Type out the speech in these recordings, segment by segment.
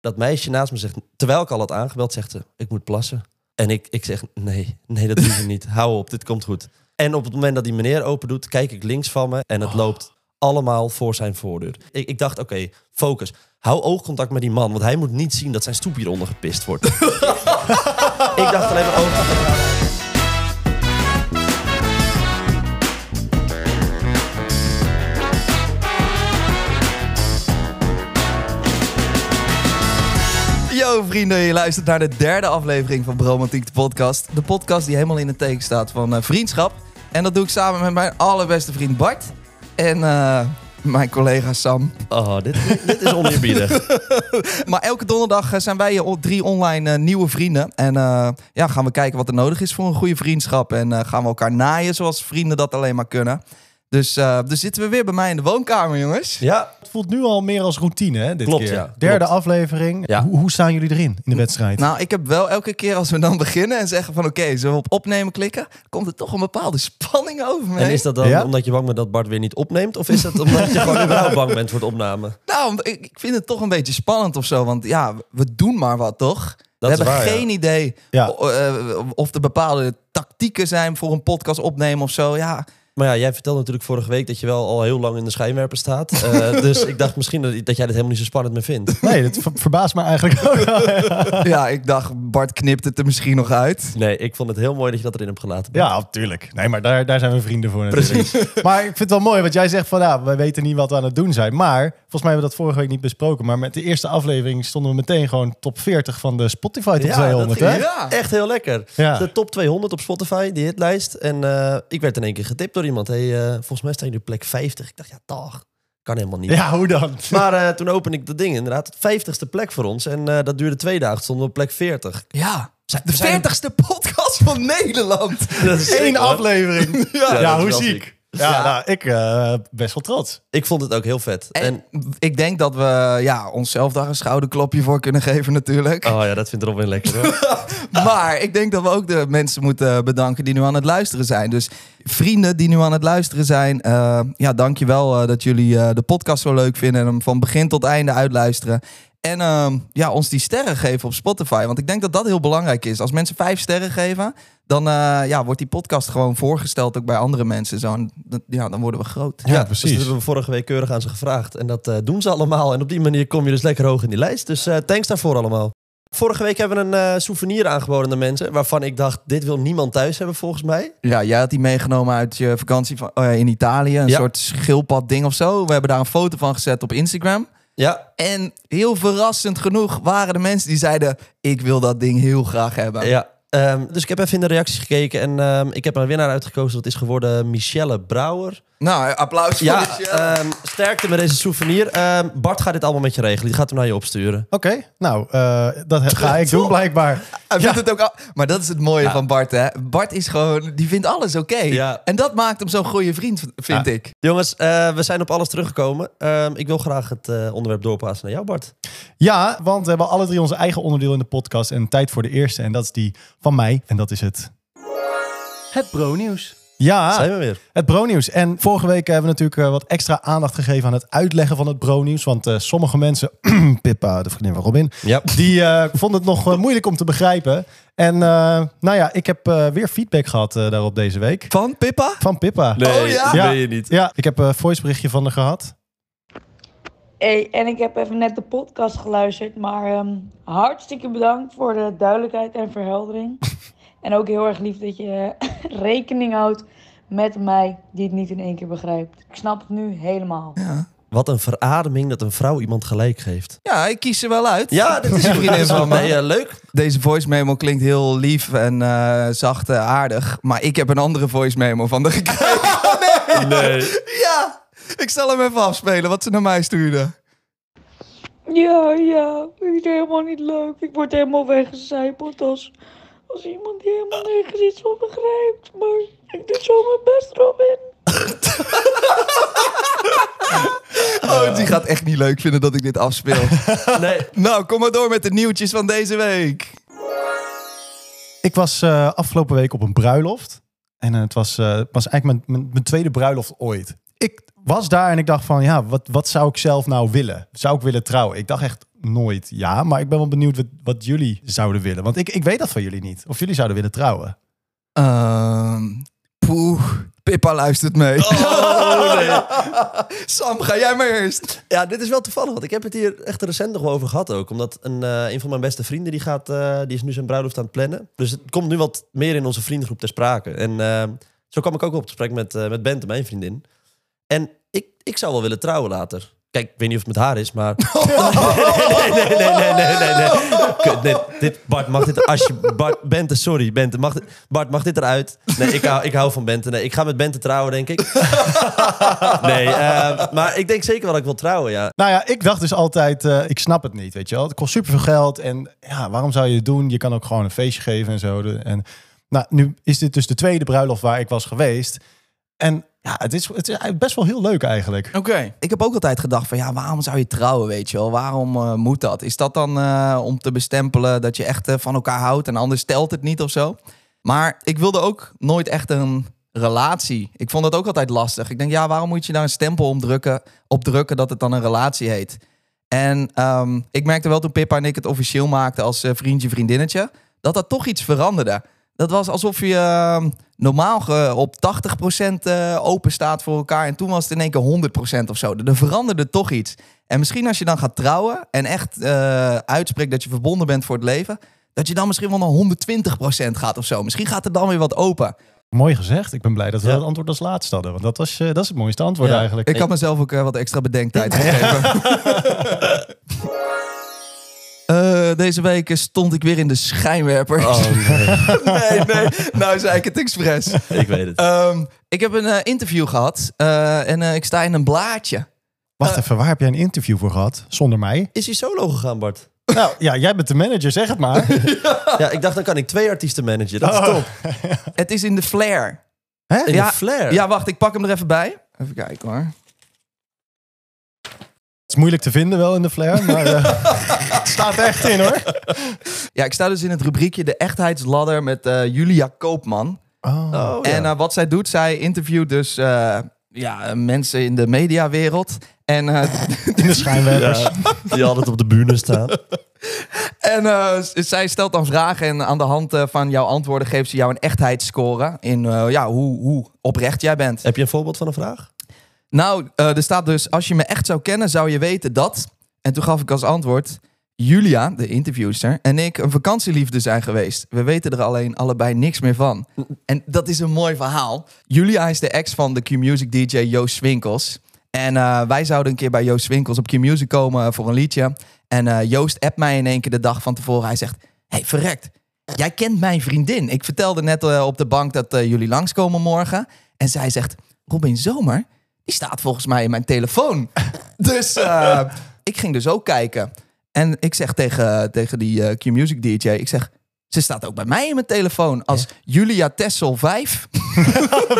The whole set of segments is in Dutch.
Dat meisje naast me zegt, terwijl ik al had aangebeld, zegt ze, ik moet plassen. En ik, ik zeg, nee, nee, dat doe je niet. Hou op, dit komt goed. En op het moment dat die meneer open doet, kijk ik links van me en het loopt allemaal voor zijn voordeur. Ik, ik dacht, oké, focus. Hou oogcontact met die man, want hij moet niet zien dat zijn stoep hieronder gepist wordt. ik dacht alleen maar, oh, Yo vrienden, je luistert naar de derde aflevering van Bromantiek de podcast. De podcast die helemaal in het teken staat van eh, vriendschap. En dat doe ik samen met mijn allerbeste vriend Bart. En eh, mijn collega Sam. oh dit, dit is oneerbiedig. Maar elke donderdag eh, zijn wij drie online nieuwe vrienden. En ja, gaan we kijken wat er nodig is voor een goede vriendschap. En gaan we elkaar naaien zoals vrienden dat alleen maar kunnen. Dus, eh, dus zitten we weer bij mij in de woonkamer, jongens. Ja, Het voelt nu al meer als routine, hè? Dit Klopt, keer. ja. Derde Klopt. aflevering. Ja. Hoe, hoe staan jullie erin in de wedstrijd? Nou, ik heb wel elke keer als we dan beginnen en zeggen van oké, zullen we op opnemen klikken, komt er toch een bepaalde spanning over me. en is dat dan Ja? omdat je bang bent dat Bart weer niet opneemt? Of is het omdat je gewoon überhaupt bang bent voor de opname? Nou, ik, vind het toch een beetje spannend of zo. Want ja, we doen maar wat, toch? Dat we is hebben waar, ja. geen idee Ja. eh, of er bepaalde tactieken zijn voor een podcast opnemen of zo. Ja, Maar ja, jij vertelde natuurlijk vorige week dat je wel al heel lang in de schijnwerper staat. Eh, dus ik dacht misschien dat, dat jij dit helemaal niet zo spannend meer vindt. Nee, dat ver- verbaast me eigenlijk ook. wel. ja, ik dacht, Bart knipt het er misschien nog uit. Nee, ik vond het heel mooi dat je dat erin hebt gelaten. ja, natuurlijk. Nee, maar daar, daar zijn we vrienden voor natuurlijk. Maar ik vind het wel mooi, want jij zegt van ja, wij weten niet wat we aan het doen zijn. Maar volgens mij hebben we dat vorige week niet besproken. Maar met de eerste aflevering stonden we meteen gewoon top 40 van de Spotify top Ja, 200. dat Hè? Ja. echt heel lekker. Ja. De top 200 op Spotify, die hitlijst. En eh, ik werd in één keer getipt door iemand. Hey, eh, volgens mij sta je nu op plek 50. Ik dacht, ja, toch. Kan helemaal niet. Ja, hoe dan? Maar eh, toen opende ik dat ding inderdaad. Het 50ste plek voor ons. En eh, dat duurde twee dagen. Stonden we op plek 40. Ja, de we zijn- 40ste podcast van Nederland. Dat is Eén aflevering. Ja, Ja, hoe ziek. Ja, Ja. Nou, ik eh, best wel trots. Ik vond het ook heel vet. En, En ik denk dat we ja, onszelf daar een schouderklopje voor kunnen geven natuurlijk. oh ja, dat vindt Robin lekker hoor. Maar ik denk dat we ook de mensen moeten bedanken die nu aan het luisteren zijn. Dus vrienden die nu aan het luisteren zijn, eh ja, dankjewel uh, dat jullie eh, de podcast zo leuk vinden en hem van begin tot einde uitluisteren. En ehm, ja, ons die sterren geven op Spotify. Want ik denk dat dat heel belangrijk is. Als mensen vijf sterren geven, dan eh, ja, wordt die podcast gewoon voorgesteld ook bij andere mensen. Zo, en dat- ja, dan worden we groot. Ja, Dus precies. dat hebben we vorige week keurig aan ze gevraagd. En dat eh, doen ze allemaal. En op die manier kom je dus lekker hoog in die lijst. Dus eh, thanks daarvoor allemaal. Vorige week hebben we een eh, souvenir aangeboden aan mensen. Waarvan ik dacht, dit wil niemand thuis hebben volgens mij. Ja, jij had die meegenomen uit je vakantie van, oh ja, in Italië. Een Ja. soort schildpad ding of zo. We hebben daar een foto van gezet op Instagram. Ja, En heel verrassend genoeg waren de mensen die zeiden... ik wil dat ding heel graag hebben. ja. Ehm, dus ik heb even in de reacties gekeken. En ehm, ik heb een winnaar uitgekozen. Dat is geworden Michelle Brouwer. Nou, applaus voor Ja, ehm, sterkte met deze souvenir. Ehm, Bart gaat dit allemaal met je regelen. Die gaat hem naar je opsturen. Oké, nou, eh, dat ga ik doen blijkbaar. Hij vindt het ook al... Maar dat is het mooie Ja. van Bart, hè. Bart is gewoon... Die vindt alles oké. Ja. En dat maakt hem zo'n goede vriend, vind Ja. ik. Jongens, eh, we zijn op alles teruggekomen. Ehm, ik wil graag het eh, onderwerp doorpassen naar jou, Bart. Ja, want we hebben alle drie onze eigen onderdeel in de podcast. En tijd voor de eerste. En dat is die van mij. En dat is het... Het bro-nieuws. Ja, Zijn we weer. het bro-nieuws. En vorige week hebben we natuurlijk eh, wat extra aandacht gegeven aan het uitleggen van het bro-nieuws. Want eh, sommige mensen, Pippa, de vriendin van Robin, Ja. die eh, vonden het nog moeilijk om te begrijpen. En eh, nou ja, ik heb eh, weer feedback gehad eh, daarop deze week. Van Pippa? Van Pippa. Oh ja? dat Ja. je niet. Ja, ik heb een voiceberichtje van haar gehad. Hey, en ik heb even net de podcast geluisterd, maar ehm, hartstikke bedankt voor de duidelijkheid en verheldering. en ook heel erg lief dat je eh, rekening houdt met mij, die het niet in één keer begrijpt. Ik snap het nu helemaal. Ja. Wat een verademing dat een vrouw iemand gelijk geeft. Ja, ik kies ze wel uit. Ja, dit is een vriendin van mij. Eh, leuk. Deze voice memo klinkt heel lief en eh, zacht en aardig. Maar ik heb een andere voice memo van de gekregen. Nee. ja, ik zal hem even afspelen wat ze naar mij stuurde. Ja, ja, ik is helemaal niet leuk. Ik word helemaal weggecijpeld als, als iemand die helemaal nergens iets van begrijpt. Maar ik doe zo mijn best, Robin. Oh, die gaat echt niet leuk vinden dat ik dit afspeel. nee. nou, kom maar door met de nieuwtjes van deze week. Ik was eh, afgelopen week op een bruiloft. En eh, het was, eh, het was eigenlijk mijn, mijn, mijn tweede bruiloft ooit. Ik was daar en ik dacht van, ja, wat, wat zou ik zelf nou willen? Zou ik willen trouwen? Ik dacht echt nooit ja. Maar ik ben wel benieuwd wat, wat jullie zouden willen. Want ik, ik weet dat van jullie niet. Of jullie zouden willen trouwen. Ehm poeh, Pippa luistert mee. Oh, nee. Sam, ga jij maar eerst. Ja, dit is wel toevallig. Want ik heb het hier echt recent nog wel over gehad ook. Omdat een, eh, een van mijn beste vrienden, die, gaat, eh, die is nu zijn bruiloft aan het plannen. Dus het komt nu wat meer in onze vriendengroep ter sprake. En eh, zo kwam ik ook op het gesprek met, eh, met Bente, mijn vriendin. En ik, ik zou wel willen trouwen later. Kijk, ik weet niet of het met haar is, maar... nee, nee, nee, nee, nee, nee, nee. Kut, nee, dit, Bart, mag dit... Als je, Bart, Bente, sorry, Bente. Mag, dit- Bart, mag dit eruit? Nee, ik hou, ik hou van Bente. Nee, ik ga met Bente trouwen, denk ik. Nee, eh, maar ik denk zeker wel dat ik wil trouwen, ja. Nou ja, ik dacht dus altijd, eh, ik snap het niet, weet je wel. Het kost superveel geld en ja, waarom zou je het doen? Je kan ook gewoon een feestje geven en zo. De- En nou, nu is dit dus de tweede bruiloft waar ik was geweest. En ja, het is, het is best wel heel leuk eigenlijk. Oké. Ik heb ook altijd gedacht van ja, waarom zou je trouwen, weet je wel? Waarom eh, moet dat? Is dat dan eh, om te bestempelen dat je echt eh, van elkaar houdt en anders stelt het niet of zo? Maar ik wilde ook nooit echt een relatie. Ik vond dat ook altijd lastig. Ik denk ja, waarom moet je daar een stempel op drukken, op drukken dat het dan een relatie heet? En ehm, ik merkte wel toen Pippa en ik het officieel maakten als vriendje, vriendinnetje, dat dat toch iets veranderde. Dat was alsof je ehm, normaal ge- op 80% eh, open staat voor elkaar. En toen was het in één keer 100% of zo. Er veranderde toch iets. En misschien als je dan gaat trouwen en echt eh, uitspreekt dat je verbonden bent voor het leven, dat je dan misschien wel naar 120% gaat of zo. Misschien gaat er dan weer wat open. Mooi gezegd. Ik ben blij dat we Ja. dat antwoord als laatste hadden. Want dat, was, eh, dat is het mooiste antwoord Ja. eigenlijk. Ik had mezelf ook wat extra bedenktijd gegeven. Eh, deze week stond ik weer in de schijnwerper. Oh, nee. nee, nee. Nou zei ik het expres. ik weet het. Ehm, ik heb een eh, interview gehad eh, en eh, ik sta in een blaadje. Wacht even, waar heb jij een interview voor gehad? Zonder mij? Is hij solo gegaan, Bart? nou ja, jij bent de manager, zeg het maar. Ja, ik dacht, dan kan ik twee artiesten managen. Dat is Oh. top. Het is in de Flair. Hè? In Ja, de flair. Ja, wacht, ik pak hem er even bij. Even kijken hoor. Het is moeilijk te vinden wel in de flare, maar eh, het staat er echt in hoor. Ja, ik sta dus in het rubriekje De Echtheidsladder met eh, Julia Koopman. Oh. Oh, ja. En eh, wat zij doet, zij interviewt dus eh, ja, mensen in de mediawereld. En, eh, In de schijnwerpers. Ja, die altijd op de bühne staan. en eh, zij stelt dan vragen en aan de hand van jouw antwoorden geeft ze jou een echtheidsscore. In eh, ja, hoe, hoe oprecht jij bent. Heb je een voorbeeld van een vraag? Nou, eh, er staat dus, als je me echt zou kennen, zou je weten dat. En toen gaf ik als antwoord, Julia, de interviewster, en ik een vakantieliefde zijn geweest. We weten er alleen allebei niks meer van. En dat is een mooi verhaal. Julia is de ex van de Q-Music DJ Joost Swinkels. En eh, wij zouden een keer bij Joost Swinkels op Q-Music komen voor een liedje. En eh, Joost appt mij in één keer de dag van tevoren. Hij zegt, hey, verrekt, jij kent mijn vriendin. Ik vertelde net op de bank dat jullie langskomen morgen. En zij zegt, Robin Zomer, die staat volgens mij in mijn telefoon. dus eh, ik ging dus ook kijken. En ik zeg tegen, tegen die eh, Q-Music DJ, ik zeg... Ze staat ook bij mij in mijn telefoon als Julia Tessel 5.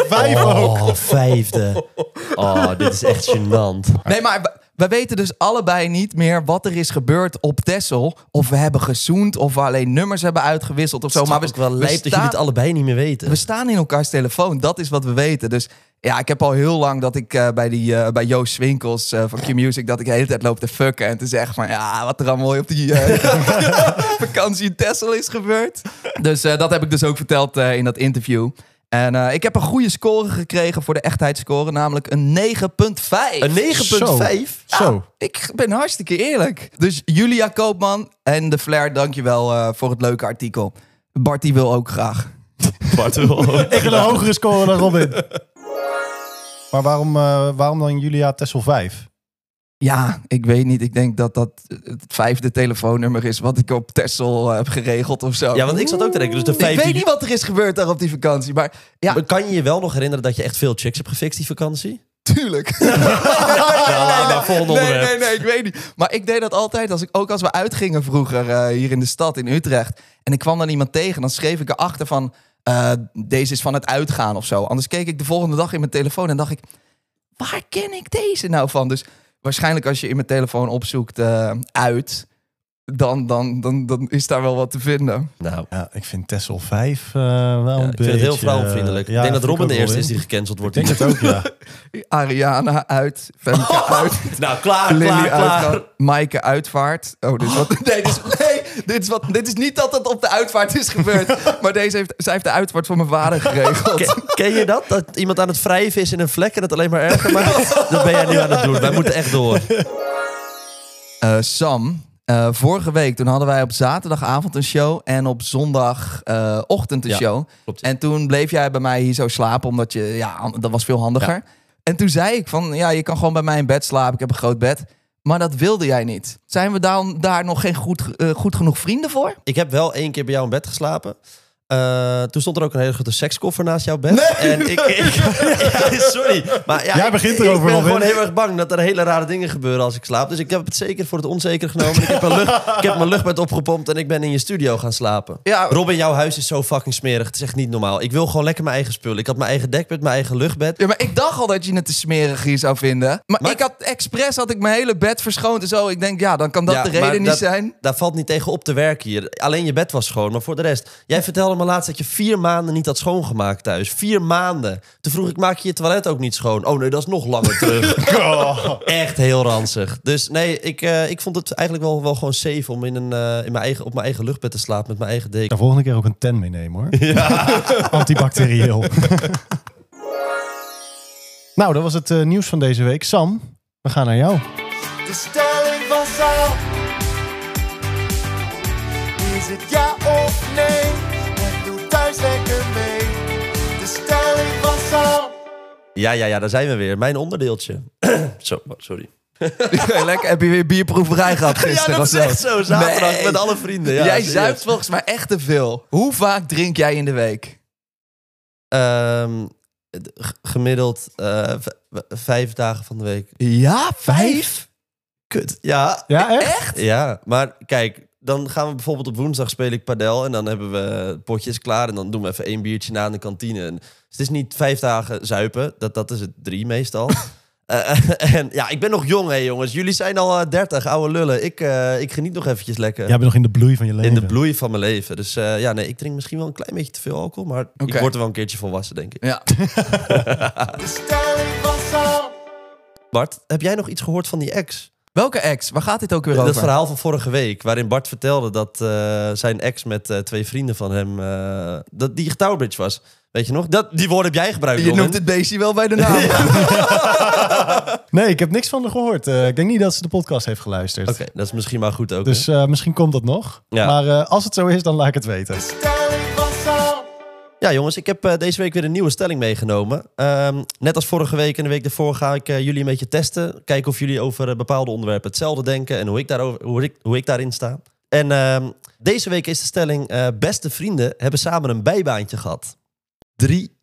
Vijf ook. Oh, vijfde. Oh, dit is echt gênant. Nee, maar we, we weten dus allebei niet meer wat er is gebeurd op Tessel. Of we hebben gezoend, of we alleen nummers hebben uitgewisseld of zo. Maar we, ook wel we lijp dat jullie het allebei niet meer weten. we staan in elkaars telefoon. Dat is wat we weten. Dus ja, ik heb al heel lang dat ik eh, bij, die, eh, bij Joost Swinkels eh, van Q-Music... dat ik de hele tijd loop te fucken en te zeggen van... ja, wat er allemaal op die vakantie in Texel is gebeurd. Dus dat heb ik dus ook verteld in dat interview. En eh, ik heb een goede score gekregen voor de echtheidsscore. Namelijk een 9,5. Een 9,5? Zo. Ik ben hartstikke eerlijk. Dus Julia Koopman en de Flair, dankjewel eh voor het leuke artikel. Bart die wil ook graag. Bart wil ook. Ik wil een hogere score dan Robin. Maar waarom, eh, waarom dan Julia Tessel 5? Ja, ik weet niet. Ik denk dat dat het vijfde telefoonnummer is wat ik op Texel eh, heb geregeld of zo. Ja, want ik zat ook te denken. Dus de ik vijfde... weet niet wat er is gebeurd daar op die vakantie, maar ja, Maar Kan je je wel nog herinneren dat je echt veel chicks hebt gefixt die vakantie? tuurlijk. Volgende nee, onderwerp. nee, nee, ik weet niet. Maar ik deed dat altijd, als ik, ook als we uitgingen vroeger eh, hier in de stad, in Utrecht. En ik kwam dan iemand tegen, dan schreef ik erachter van, eh, deze is van het uitgaan of zo. Anders keek ik de volgende dag in mijn telefoon en dacht ik, waar ken ik deze nou van? Dus waarschijnlijk als je in mijn telefoon opzoekt eh, uit, dan, dan, dan, dan is daar wel wat te vinden. Nou, Ja, ik vind Tessel 5 eh, wel ja, een ik vind beetje... het heel vrouwenvriendelijk. ja, ik denk dat vind Robin de eerste is die gecanceld wordt. Ik denk het ook, ja. Ariana uit, Femke uit, Nou, klaar, Lily klaar, klaar. Maaike uitvaart. Oh, dit is wat... Nee, dit is, nee dit, is wat, dit is niet dat het op de uitvaart is gebeurd. Maar deze heeft, zij heeft de uitvaart voor mijn vader geregeld. Ken, ken je dat? Dat iemand aan het wrijven is in een vlek en het alleen maar erger maakt? Dat ben jij nu aan het doen. Wij moeten echt door. Eh, Sam, eh, vorige week toen hadden wij op zaterdagavond een show en op zondagochtend een Ja, show. klopt. En toen bleef jij bij mij hier zo slapen, omdat je, ja, dat was veel handiger. En toen zei ik van, ja, je kan gewoon bij mij in bed slapen, ik heb een groot bed. Maar dat wilde jij niet. Zijn we dan daar nog geen goed, eh, goed genoeg vrienden voor? Ik heb wel één keer bij jou in bed geslapen. Eh, toen stond er ook een hele grote sekskoffer naast jouw bed. En ik, ik ja, sorry. Maar ja, Jij ik- begint ik, erover, ben Robin. gewoon heel erg bang dat er hele rare dingen gebeuren als ik slaap. Dus ik heb het zeker voor het onzeker genomen. Ik heb mijn, lucht, ik heb mijn luchtbed opgepompt en ik ben in je studio gaan slapen. Ja, Robin, jouw huis is zo fucking smerig. Het is echt niet normaal. Ik wil gewoon lekker mijn eigen spullen. Ik had mijn eigen dekbed, mijn eigen luchtbed. Ja, maar ik dacht al dat je het te smerig hier zou vinden. Maar, Maar- ik had expres had ik mijn hele bed verschoond en zo. Ik denk, ja, dan kan dat Ja, de reden niet dat- zijn. Daar valt niet tegen op te werken hier. Alleen je bed was schoon, maar voor de rest. Jij vertelde me laatst dat je vier maanden niet had schoongemaakt thuis. Vier maanden. Toen vroeg ik, maak je je toilet ook niet schoon? Oh nee, dat is nog langer terug. Oh. Echt heel ranzig. Dus nee, ik, eh, ik vond het eigenlijk wel, wel gewoon safe om in een, eh, in mijn eigen, op mijn eigen luchtbed te slapen met mijn eigen deken. De volgende keer ook een ten meenemen hoor. Antibacterieel. nou, dat was het eh, nieuws van deze week. Sam, we gaan naar jou. De stelling van Saal. Is het ja of nee? Ja, ja, ja, daar zijn we weer. Mijn onderdeeltje. Zo, oh, sorry. Lekker, heb je weer bierproeverij gehad Ja, gisteren? dat of is echt zo. Zaterdag Nee. met alle vrienden. Ja, Jij zuipt volgens mij echt te veel. Hoe vaak drink jij in de week? Ehm, gemiddeld eh, vijf dagen van de week. Ja, vijf? Kut. Ja, Ja, echt? ja, maar kijk, dan gaan we bijvoorbeeld op woensdag spelen ik padel en dan hebben we potjes klaar en dan doen we even één biertje na in de kantine. En, dus het is niet vijf dagen zuipen, dat, dat is het drie meestal. Eh, en ja, ik ben nog jong, hè jongens. Jullie zijn al eh, 30, oude lullen. Ik, eh, ik geniet nog eventjes lekker. Jij bent nog in de bloei van je leven. in de bloei van mijn leven. Dus eh, ja, nee, ik drink misschien wel een klein beetje te veel alcohol, maar ik word er wel een keertje volwassen, denk ik. Ja. Bart, heb jij nog iets gehoord van die ex? Welke ex? Waar gaat dit ook weer Dat over? verhaal van vorige week, waarin Bart vertelde dat eh, zijn ex met eh, twee vrienden van hem, eh, dat die Tourbridge was. Weet je nog? Dat, die woorden heb jij gebruikt, Je Robin. noemt het beestje wel bij de naam. Nee, ik heb niks van haar gehoord. Eh, ik denk niet dat ze de podcast heeft geluisterd. Oké, dat is misschien maar goed ook. Dus eh, misschien komt dat nog. Ja. Maar eh, als het zo is, dan laat ik het weten. Ja, jongens, ik heb eh, deze week weer een nieuwe stelling meegenomen. Ehm, net als vorige week en de week daarvoor ga ik eh, jullie een beetje testen. Kijken of jullie over eh, bepaalde onderwerpen hetzelfde denken en hoe ik, daarover, hoe ik, hoe ik daarin sta. En ehm, deze week is de stelling: eh, beste vrienden hebben samen een bijbaantje gehad. 3,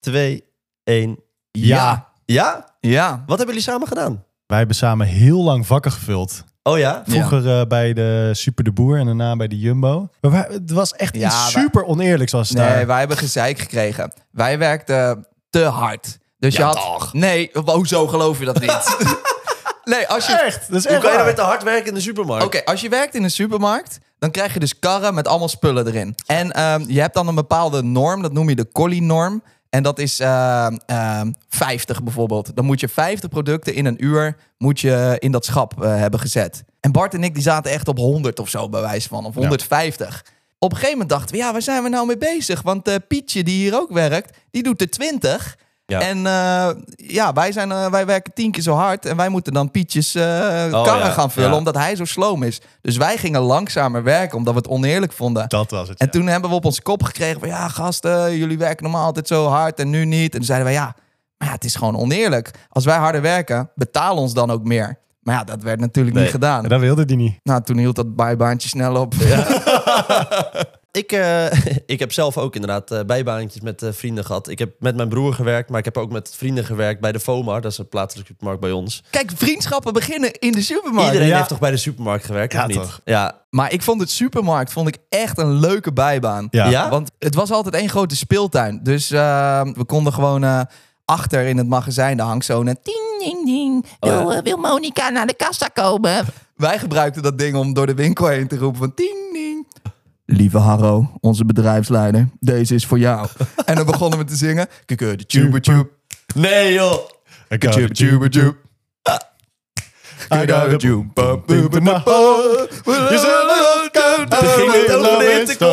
2, 1. Ja. Ja? Ja. Wat hebben jullie samen gedaan? Wij hebben samen heel lang vakken gevuld. Oh ja? Vroeger eh, bij de Super de Boer en daarna bij de Jumbo. Maar wij- het was echt Ja, iets wij- super oneerlijks was het Nee, daar. wij hebben gezeik gekregen. Wij werkten te hard. Dus je Ja, had... toch? Nee, hoezo geloof je dat niet? nee, als je... Echt, dat is Hoe kan je waar. met te hard werken in de supermarkt? Oké, als je werkt in een supermarkt, dan krijg je dus karren met allemaal spullen erin. En ehm, je hebt dan een bepaalde norm, dat noem je de collie-norm. En dat is ehm, ehm, 50 bijvoorbeeld. Dan moet je 50 producten in een uur moet je in dat schap eh, hebben gezet. En Bart en ik die zaten echt op 100 of zo, bij wijze van. Of 150. Op een gegeven moment dachten we, ja, waar zijn we nou mee bezig? Want eh, Pietje, die hier ook werkt, die doet er 20. Ja. En eh, ja, wij, zijn, eh, wij werken tien keer zo hard. En wij moeten dan Pietjes eh karren ja, gaan vullen, ja. omdat hij zo sloom is. Dus wij gingen langzamer werken, omdat we het oneerlijk vonden. Dat was het. En toen hebben we op ons kop gekregen van... ja, gasten, jullie werken normaal altijd zo hard en nu niet. En toen zeiden wij, ja, maar ja, het is gewoon oneerlijk. Als wij harder werken, betaal ons dan ook meer. Maar ja, dat werd natuurlijk Nee. niet gedaan. En dat wilde die niet. Nou, toen hield dat bijbaantje snel op. Ik, eh, ik heb zelf ook inderdaad eh, bijbaantjes met eh, vrienden gehad. Ik heb met mijn broer gewerkt, maar ik heb ook met vrienden gewerkt bij de FOMAR. Dat is een plaatselijke supermarkt bij ons. Kijk, vriendschappen beginnen in de supermarkt. Iedereen ja. heeft toch bij de supermarkt gewerkt, Ja, of niet? toch? Ja, Maar ik vond het supermarkt vond ik echt een leuke bijbaan. Ja. Ja? Want het was altijd één grote speeltuin. Dus eh, we konden gewoon eh, achter in het magazijn, daar hangt zo'n ding, ding, ding. Wil, eh, wil Monica naar de kassa komen? Wij gebruikten dat ding om door de winkel heen te roepen van ding, ding. Lieve Harro, onze bedrijfsleider, deze is voor jou. en dan begonnen we te zingen. Kuku de tube tube. Nee joh. Ik Tube het tube tube. I got a de.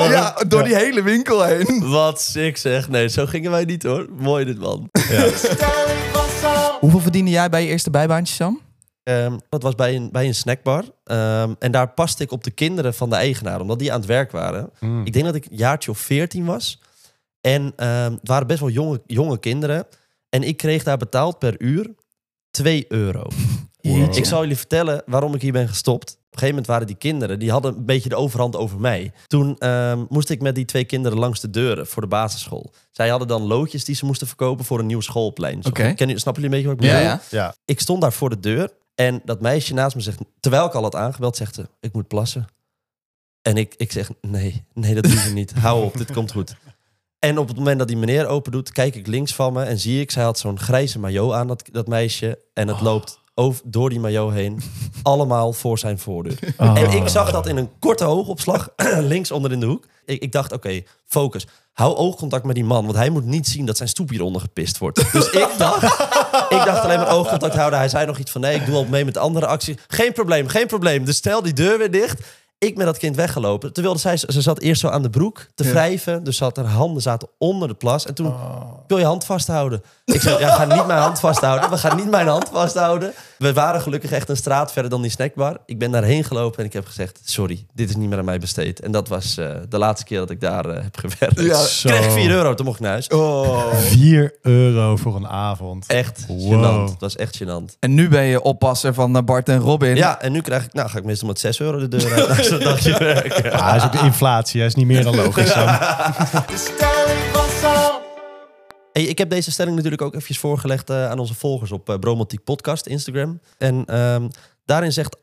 Ja, door die hele winkel heen. Wat sick zeg. Nee, zo gingen wij niet hoor. Mooi dit man. Hoeveel verdiende jij bij je eerste bijbaantje, Sam? Ehm, dat was bij een, bij een snackbar. Ehm, en daar paste ik op de kinderen van de eigenaar, omdat die aan het werk waren. Mm. Ik denk dat ik een jaartje of 14 was. En ehm, het waren best wel jonge, jonge kinderen. En ik kreeg daar betaald per uur 2 euro. Ik zal jullie vertellen waarom ik hier ben gestopt. Op een gegeven moment waren die kinderen, die hadden een beetje de overhand over mij. Toen ehm, moest ik met die twee kinderen langs de deuren voor de basisschool. Zij hadden dan loodjes die ze moesten verkopen voor een nieuw schoolplein. Zo- Oké. Snappen jullie een beetje wat ik bedoel? Ja, ja. Ja. Ik stond daar voor de deur en dat meisje naast me zegt, terwijl ik al had aangebeld, zegt ze, ik moet plassen. En ik, ik zeg, nee, nee, dat doe je niet. Hou op, dit komt goed. En op het moment dat die meneer open doet, kijk ik links van me en zie ik, zij had zo'n grijze maillot aan, dat, dat meisje. En het loopt over, door die maillot heen, allemaal voor zijn voordeur. En ik zag dat in een korte oogopslag, links onder in de hoek. Ik, ik dacht, oké, focus. Hou oogcontact met die man, want hij moet niet zien dat zijn stoep hieronder gepist wordt. Dus ik dacht, ik dacht alleen maar oogcontact houden. Hij zei nog iets van, nee, ik doe al mee met de andere actie. Geen probleem, geen probleem. Dus stel die deur weer dicht. Ik met dat kind weggelopen. Terwijl zij, ze zat eerst zo aan de broek te wrijven. Dus zat, haar handen zaten onder de plas. En toen wil je hand vasthouden. Ik zei, ja, ga niet mijn hand vasthouden. We gaan niet mijn hand vasthouden. We waren gelukkig echt een straat verder dan die snackbar. Ik ben daarheen gelopen en ik heb gezegd... sorry, dit is niet meer aan mij besteed. En dat was eh, de laatste keer dat ik daar eh, heb gewerkt. Ja, Zo. Kreeg ik 4 euro, toen mocht ik naar huis. Oh. 4 euro voor een avond. Echt Wow. gênant. Dat was echt gênant. En nu ben je oppasser van eh, Bart en Robin. Ja, en nu krijg ik... Nou, ga ik meestal met 6 euro de deur uit. na zo'n dagje werk. Ah, is ook de inflatie, hij is niet meer dan logisch. Sam. De stelling van Sam. Hey, ik heb deze stelling natuurlijk ook eventjes voorgelegd eh, aan onze volgers op uh, Bromantiek Podcast, Instagram. En ehm, daarin zegt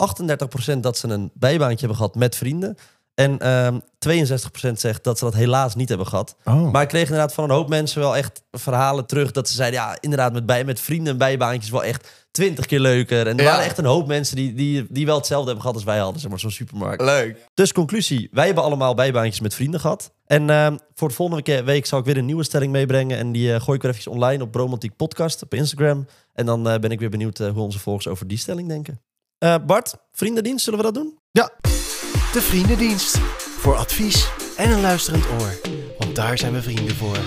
38% dat ze een bijbaantje hebben gehad met vrienden. En ehm 62% zegt dat ze dat helaas niet hebben gehad. Oh. Maar ik kreeg inderdaad van een hoop mensen wel echt verhalen terug. Dat ze zeiden, ja, inderdaad, met, bij, met vrienden en bijbaantjes wel echt twintig keer leuker. En er Ja. waren echt een hoop mensen die, die, die wel hetzelfde hebben gehad als wij hadden, zeg maar, zo'n supermarkt. Leuk. Dus conclusie, wij hebben allemaal bijbaantjes met vrienden gehad. En ehm, voor de volgende week zal ik weer een nieuwe stelling meebrengen. En die eh, gooi ik weer even online op Bromantiek Podcast op Instagram. En dan eh, ben ik weer benieuwd eh, hoe onze volgers over die stelling denken. Eh, Bart, vriendendienst, zullen we dat doen? De Vriendendienst. Voor advies en een luisterend oor. Want daar zijn we vrienden voor.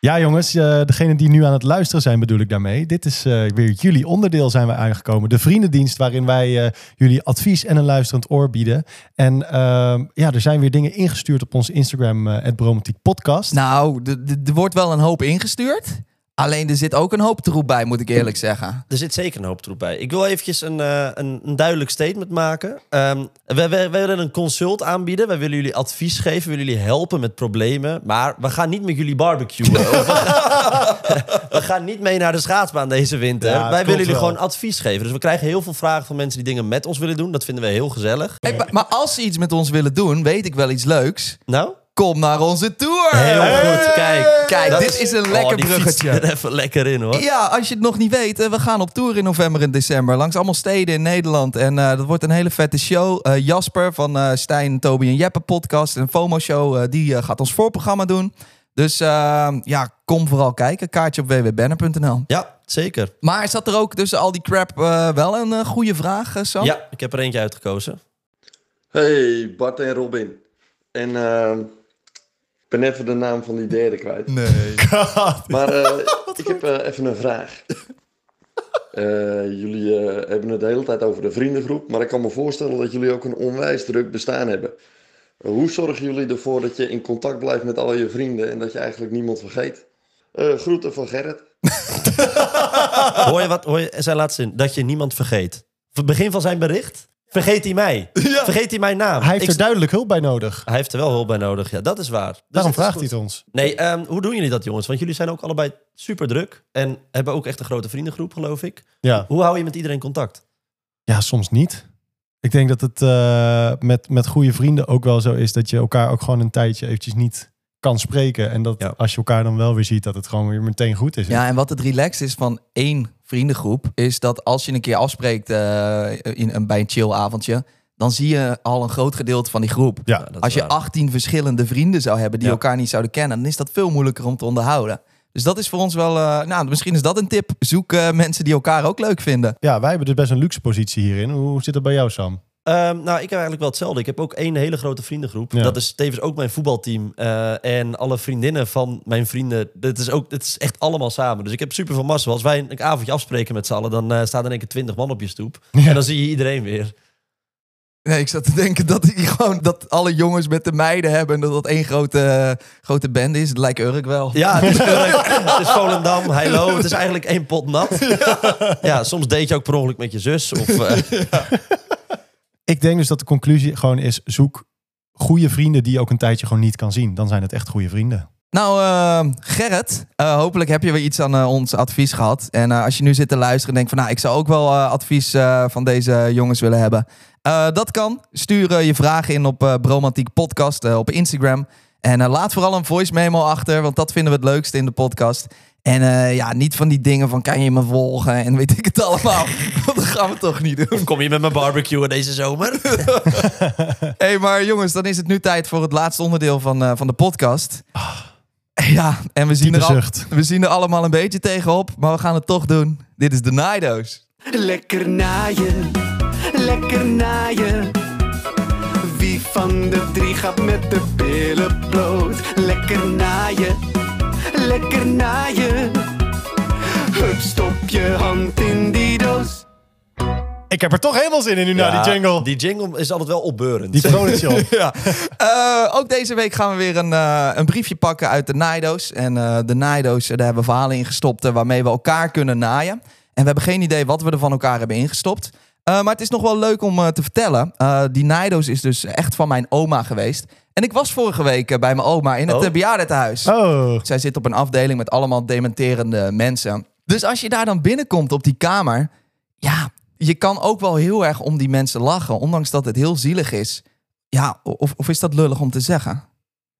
Ja, jongens, eh degene die nu aan het luisteren zijn, bedoel ik daarmee. Dit is eh, weer jullie onderdeel zijn we aangekomen. De vriendendienst, waarin wij eh, jullie advies en een luisterend oor bieden. En ehm, ja, er zijn weer dingen ingestuurd op ons Instagram, Bromantiek Podcast. Nou, er wordt wel een hoop ingestuurd. Alleen er zit ook een hoop troep bij, moet ik eerlijk zeggen. Er zit zeker een hoop troep bij. Ik wil eventjes een, eh, een, een duidelijk statement maken. Ehm wij, wij, wij willen een consult aanbieden. Wij willen jullie advies geven. We willen jullie helpen met problemen. Maar we gaan niet met jullie barbecuen. We, gaan, we gaan niet mee naar de schaatsbaan deze winter. Ja, wij willen jullie wel. gewoon advies geven. Dus we krijgen heel veel vragen van mensen die dingen met ons willen doen. Dat vinden we heel gezellig. Hey, maar als ze iets met ons willen doen, weet ik wel iets leuks. Nou, Kom naar onze tour. heel goed. Kijk, Kijk, Dat dit is een lekker Oh, die bruggetje. er even lekker in hoor. Ja, als je het nog niet weet, eh, we gaan op tour in november en december. Langs allemaal steden in Nederland. En eh, dat wordt een hele vette show. Eh, Jasper van eh, Stijn, Toby en Jeppe podcast en FOMO Show, eh, die gaat ons voorprogramma doen. Dus eh, ja, kom vooral kijken. Kaartje op www.banner.nl. Ja, zeker. Maar zat er ook tussen al die crap eh, wel een goede vraag, Sam? Ja, ik heb er eentje uitgekozen. Hey, Bart en Robin. En ehm, ben even de naam van die derde kwijt. Nee. Maar eh, ik heb eh, even een vraag. Eh, jullie eh, hebben het de hele tijd over de vriendengroep, maar ik kan me voorstellen dat jullie ook een onwijs druk bestaan hebben. Hoe zorgen jullie ervoor dat je in contact blijft met al je vrienden en dat je eigenlijk niemand vergeet? Eh, groeten van Gerrit. Hoor je wat? Hoor je zijn laatste zin? Dat je niemand vergeet. Het begin van zijn bericht vergeet hij mij. Vergeet hij mijn naam. Hij heeft Ik- er duidelijk hulp bij nodig. hij heeft er wel hulp bij nodig. Ja, dat is waar. Dus Daarom vraagt hij het ons. Nee, ehm, hoe doen jullie dat, jongens? Want jullie zijn ook allebei super druk en hebben ook echt een grote vriendengroep, geloof ik. Ja. Hoe hou je met iedereen contact? Ja, soms niet. Ik denk dat het eh, met, met goede vrienden ook wel zo is dat je elkaar ook gewoon een tijdje eventjes niet kan spreken. En dat Ja. als je elkaar dan wel weer ziet, dat het gewoon weer meteen goed is. Ja, en wat het relaxed is van één vriendengroep, is dat als je een keer afspreekt eh, in, een- bij een chillavondje, dan zie je al een groot gedeelte van die groep. Ja, Als je waar. 18 verschillende vrienden zou hebben die Ja. elkaar niet zouden kennen, dan is dat veel moeilijker om te onderhouden. Dus dat is voor ons wel, eh, nou, misschien is dat een tip. Zoek eh, mensen die elkaar ook leuk vinden. Ja, wij hebben dus best een luxe positie hierin. Hoe zit het bij jou, Sam? Ehm, nou, ik heb eigenlijk wel hetzelfde. Ik heb ook één hele grote vriendengroep. Ja. Dat is tevens ook mijn voetbalteam. Eh, en alle vriendinnen van mijn vrienden. Dit is, ook, dit is echt allemaal samen. Dus ik heb super veel massa. Als wij een avondje afspreken met z'n allen, dan eh staat er in één keer twintig man op je stoep. Ja. En dan zie je iedereen weer. Nee, ik zat te denken dat, die gewoon, dat alle jongens met de meiden hebben en dat dat één grote, grote band is. Het lijkt Urk wel. Ja, het is, het is Volendam, Heilo. Het is eigenlijk één pot nat. Ja. soms deed je ook per ongeluk met je zus. Of, eh, Ik denk dus dat de conclusie gewoon is: zoek goede vrienden die je ook een tijdje gewoon niet kan zien. Dan zijn het echt goede vrienden. Nou, eh, Gerrit, eh, hopelijk heb je weer iets aan eh, ons advies gehad. En als je nu zit te luisteren en denkt van... nou, ik zou ook wel advies van deze jongens willen hebben. Dat kan. Stuur je vragen in op Bromantiek Podcast op Instagram. En laat vooral een voice memo achter, want dat vinden we het leukste in de podcast. En eh, ja, niet van die dingen van kan je me volgen en weet ik het allemaal. Want dat gaan we toch niet doen. of kom je met mijn barbecue deze zomer? hey, maar jongens, dan is het nu tijd voor het laatste onderdeel van, eh, van de podcast. Ja, en we zien, er al, we zien er allemaal een beetje tegenop, maar we gaan het toch doen. Dit is de Nido's. Lekker naaien, lekker naaien. Wie van de drie gaat met de billen bloot? Lekker naaien, lekker naaien. Hup, stop je hand in die doos. Ik heb er toch helemaal zin in nu naar die jingle. Die jingle is altijd wel opbeurend. Die op. Ja. Eh, ook deze week gaan we weer een, eh, een briefje pakken uit de Nido's. En eh, de Nido's, eh, daar hebben we verhalen in gestopt waarmee we elkaar kunnen naaien. En we hebben geen idee wat we er van elkaar hebben ingestopt. Eh, maar het is nog wel leuk om te vertellen. Eh, die Nido's is dus echt van mijn oma geweest. En ik was vorige week eh, bij mijn oma in het Oh. oh. bejaardentehuis. Oh, Zij zit op een afdeling met allemaal dementerende mensen. Dus als je daar dan binnenkomt op die kamer, ja, je kan ook wel heel erg om die mensen lachen, ondanks dat het heel zielig is. Ja, of, of is dat lullig om te zeggen?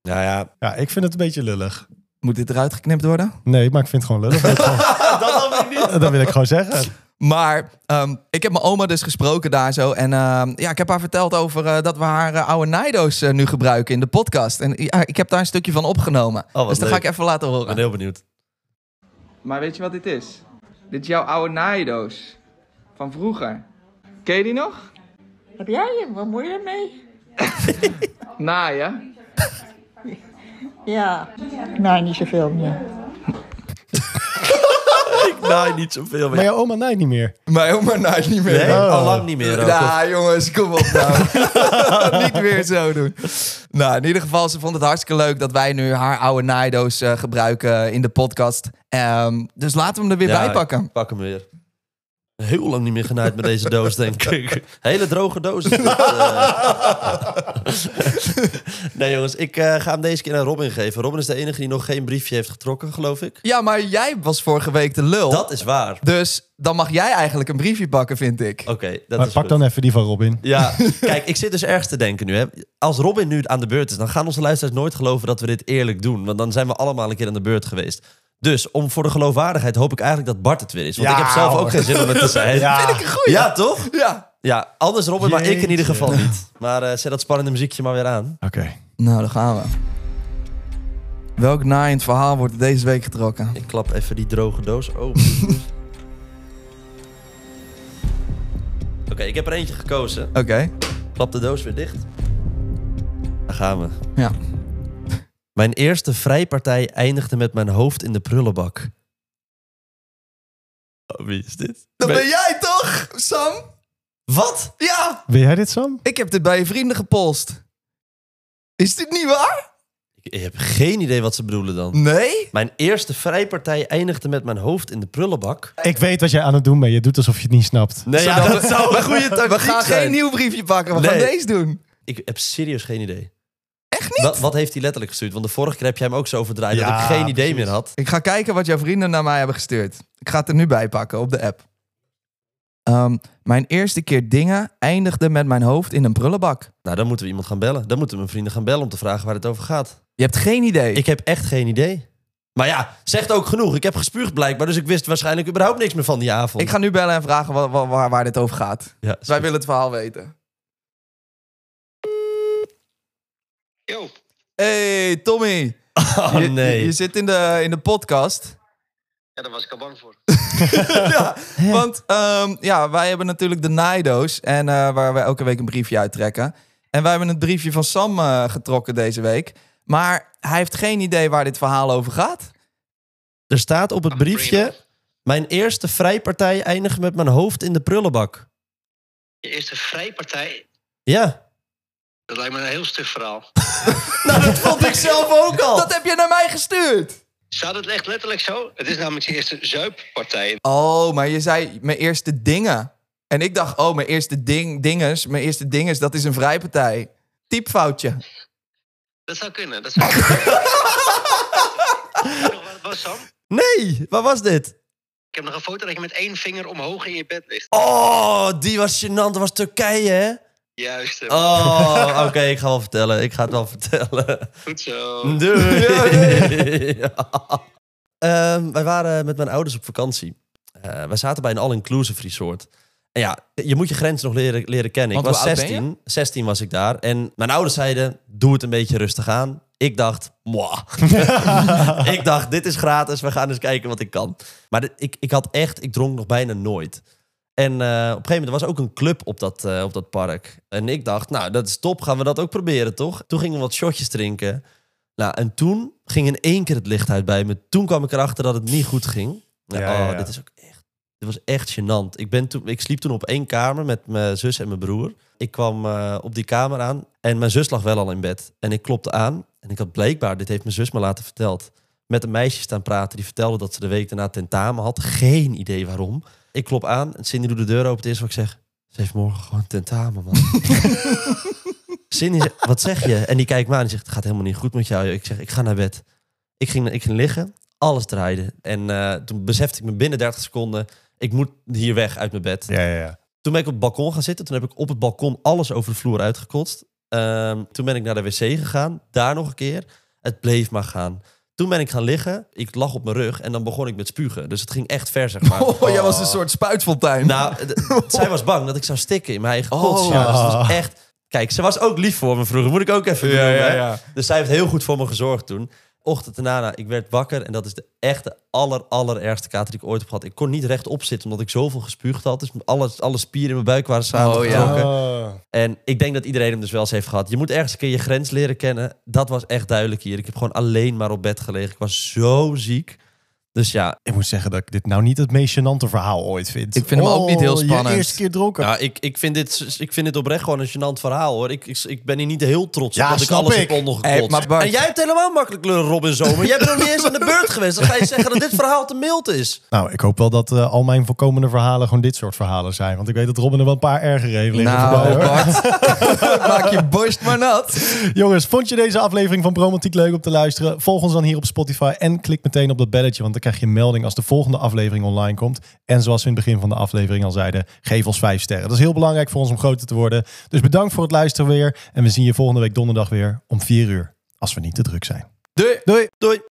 Nou ja, ja, ik vind het een beetje lullig. Moet dit eruit geknipt worden? Nee, maar ik vind het gewoon lullig. Dat, wil ik gewoon- dat wil ik gewoon zeggen. Maar ehm, ik heb mijn oma dus gesproken daar zo. En ehm, ja, ik heb haar verteld over eh, dat we haar eh, oude Nido's eh, nu gebruiken in de podcast. En ja, ik heb daar een stukje van opgenomen. wat dus dat ga ik even laten ik ben horen. heel benieuwd. Maar weet je wat dit is? Dit is jouw oude naaidoos. Van vroeger. Ken je die nog? Heb jij hem? Wat moet je ermee? Naaien? Ja. Nee, niet zoveel meer. Ik naai niet zoveel Maar meer. jouw oma naait niet meer. Mijn oma naait niet meer. Nee, Oh. al lang niet meer. Ja, jongens, kom op nou. niet weer zo doen. Nou, in ieder geval, ze vond het hartstikke leuk dat wij nu haar oude naaidoos eh, gebruiken in de podcast. Ehm, dus laten we hem er weer Ja, bij pakken. Pak hem weer. Heel lang niet meer genaaid met deze doos, denk ik. Hele droge doos. is dit, nee, jongens, ik eh, ga hem deze keer aan Robin geven. Robin is de enige die nog geen briefje heeft getrokken, geloof ik. Ja, maar jij was vorige week de lul. Dat is waar. Dus dan mag jij eigenlijk een briefje pakken, vind ik. Oké, dat Maar is pak goed. dan even die van Robin. Ja, kijk, ik zit dus ergens te denken nu. Hè. Als Robin nu aan de beurt is, dan gaan onze luisteraars nooit geloven dat we dit eerlijk doen. Want dan zijn we allemaal een keer aan de beurt geweest. Dus om voor de geloofwaardigheid hoop ik eigenlijk dat Bart het weer is. Want Ja, ik heb zelf ook hoor. geen zin om het te zijn. Ja. Vind ik een goeie. Ja, toch? Ja. Ja, anders Robin, maar ik in ieder geval niet. Maar eh, zet dat spannende muziekje maar weer aan. Oké. Nou, daar gaan we. Welk naaiend verhaal wordt deze week getrokken? Ik klap even die droge doos open. Oké, ik heb er eentje gekozen. Oké. Klap de doos weer dicht. Daar gaan we. Ja. Mijn eerste vrijpartij eindigde met mijn hoofd in de prullenbak. Oh, wie is dit? Dat Ben- ben jij toch, Sam? Wat? Ja, Wil jij dit, Sam? ik heb dit bij je vrienden gepost. Is dit niet waar? Ik, heb geen idee wat ze bedoelen dan. Nee? Mijn eerste vrijpartij eindigde met mijn hoofd in de prullenbak. Ik weet wat jij aan het doen bent. Je doet alsof je het niet snapt. Nee, ja, dat we- zou een goede tactiek We gaan zijn. geen nieuw briefje pakken, we gaan Nee. deze doen. Ik heb serieus geen idee. Wat, wat heeft hij letterlijk gestuurd? Want de vorige keer heb jij hem ook zo verdraaid dat ik geen idee precies. meer had. Ik ga kijken wat jouw vrienden naar mij hebben gestuurd. Ik ga het er nu bij pakken op de app. Ehm, mijn eerste keer dingen eindigde met mijn hoofd in een prullenbak. Nou, dan moeten we iemand gaan bellen. Dan moeten we mijn vrienden gaan bellen om te vragen waar het over gaat. Je hebt geen idee. Ik heb echt geen idee. Maar ja, zegt ook genoeg. Ik heb gespuugd blijkbaar, dus ik wist waarschijnlijk überhaupt niks meer van die avond. Ik ga nu bellen en vragen wa- wa- waar, waar dit over gaat. Ja, Dus wij willen het verhaal weten. Yo, Hey, Tommy. Oh Je- nee. Je, je zit in de, in de podcast. ja, daar was ik al bang voor. ja, want ehm, ja, wij hebben natuurlijk de naaidoos. En eh, waar we elke week een briefje uittrekken. En wij hebben het briefje van Sam eh, getrokken deze week. Maar hij heeft geen idee waar dit verhaal over gaat. Er staat op het briefje... Mijn eerste vrijpartij eindigt met mijn hoofd in de prullenbak. Je eerste vrijpartij, Ja. Dat lijkt me een heel stug verhaal. Nou, dat vond ik zelf ook al. Dat heb je naar mij gestuurd. Staat het echt letterlijk zo? Het is namelijk je eerste zuippartij. Oh, maar je zei mijn eerste dingen. En ik dacht, oh, mijn eerste ding, dinges, mijn eerste dinges, dat is een vrijpartij. Typfoutje. Dat zou kunnen, dat zou kunnen. Wat was, Sam? Nee, waar was dit? Ik heb nog een foto dat je met één vinger omhoog in je bed ligt. Oh, die was gênant. Dat was Turkije, hè? Juist, Oh, oké, ik ga wel vertellen. Ik ga het wel vertellen. goed zo. Doei. Ja. Ehm, wij waren met mijn ouders op vakantie. Eh wij zaten bij een all-inclusive resort. En ja, je moet je grens nog leren, leren kennen. Want ik was hoe oud ben 16. 16 was ik daar. En mijn ouders zeiden, doe het een beetje rustig aan. Ik dacht, mwah. ik dacht, dit is gratis. We gaan eens kijken wat ik kan. Maar ik, ik had echt, ik dronk nog bijna nooit. En eh, op een gegeven moment er was ook een club op dat, eh, op dat park. En ik dacht, nou, dat is top. Gaan we dat ook proberen, toch? Toen gingen we wat shotjes drinken. Nou, en toen ging in één keer het licht uit bij me. Toen kwam ik erachter dat het niet goed ging. Ja, oh, ja. dit is ook echt... Dit was echt gênant. Ik, ben toen, ik sliep toen op één kamer met mijn zus en mijn broer. Ik kwam eh, op die kamer aan en mijn zus lag wel al in bed. En ik klopte aan en ik had blijkbaar, dit heeft mijn zus me laten verteld, met een meisje staan praten die vertelde dat ze de week daarna tentamen had. Geen idee waarom. Ik klop aan en Cindy doet de deur open. Het eerste wat ik zeg, ze heeft morgen gewoon tentamen, man. Cindy zegt, wat zeg je? En die kijkt me aan en zegt, het gaat helemaal niet goed met jou. joh." Ik zeg, ik ga naar bed. Ik ging, ik ging liggen, alles draaide. En eh, toen besefte ik me binnen 30 seconden, ik moet hier weg uit mijn bed. Ja, ja, ja. Toen ben ik op het balkon gaan zitten. Toen heb ik op het balkon alles over de vloer uitgekotst. Ehm, toen ben ik naar de wc gegaan. Daar nog een keer. Het bleef maar gaan. Toen ben ik gaan liggen. Ik lag op mijn rug en dan begon ik met spugen. Dus het ging echt ver, zeg maar. Oh, jij was een soort spuitfontein. Nou, zij was bang dat ik zou stikken in mijn eigen Oh. kots. Ja, dus het was echt... Kijk, ze was ook lief voor me vroeger. Moet ik ook even Ja, ja, ja. Dus zij heeft heel goed voor me gezorgd toen. Ochtend daarna, nou, ik werd wakker. En dat is de echte aller, allerergste kater die ik ooit heb gehad. Ik kon niet rechtop zitten, omdat ik zoveel gespuugd had. Dus alle, alle spieren in mijn buik waren samengetrokken. Oh. En ik denk dat iedereen hem dus wel eens heeft gehad. Je moet ergens een keer je grens leren kennen. Dat was echt duidelijk hier. Ik heb gewoon alleen maar op bed gelegen. Ik was zo ziek. Dus ja, Ik moet zeggen dat ik dit nou niet het meest gênante verhaal ooit vind. Ik vind hem ook niet heel Oh, spannend. Je eerste keer dronken. ja ik, ik, vind dit, ik vind dit oprecht gewoon een gênant verhaal hoor. Ik, ik, ik ben hier niet heel trots op Ja, dat ik alles ik. heb ondergekotst. Hey, maar Bart- En jij hebt helemaal makkelijk leuren Robin Zomer. Jij bent nog niet eens aan de beurt geweest. Dan ga je zeggen dat dit verhaal te mild is. Nou, ik hoop wel dat eh, al mijn voorkomende verhalen gewoon dit soort verhalen zijn. Want ik weet dat Robin er wel een paar erger heeft liggen nou, voorbij, hoor. Bart, maak je borst maar nat. Jongens, vond je deze aflevering van Promantiek leuk om te luisteren? Volg ons dan hier op Spotify en klik meteen op dat belletje, want dan krijg je een melding als de volgende aflevering online komt. En zoals we in het begin van de aflevering al zeiden, geef ons vijf sterren. Dat is heel belangrijk voor ons om groter te worden. Dus bedankt voor het luisteren weer. En we zien je volgende week donderdag weer om vier uur, als we niet te druk zijn. Doei. Doei! Doei.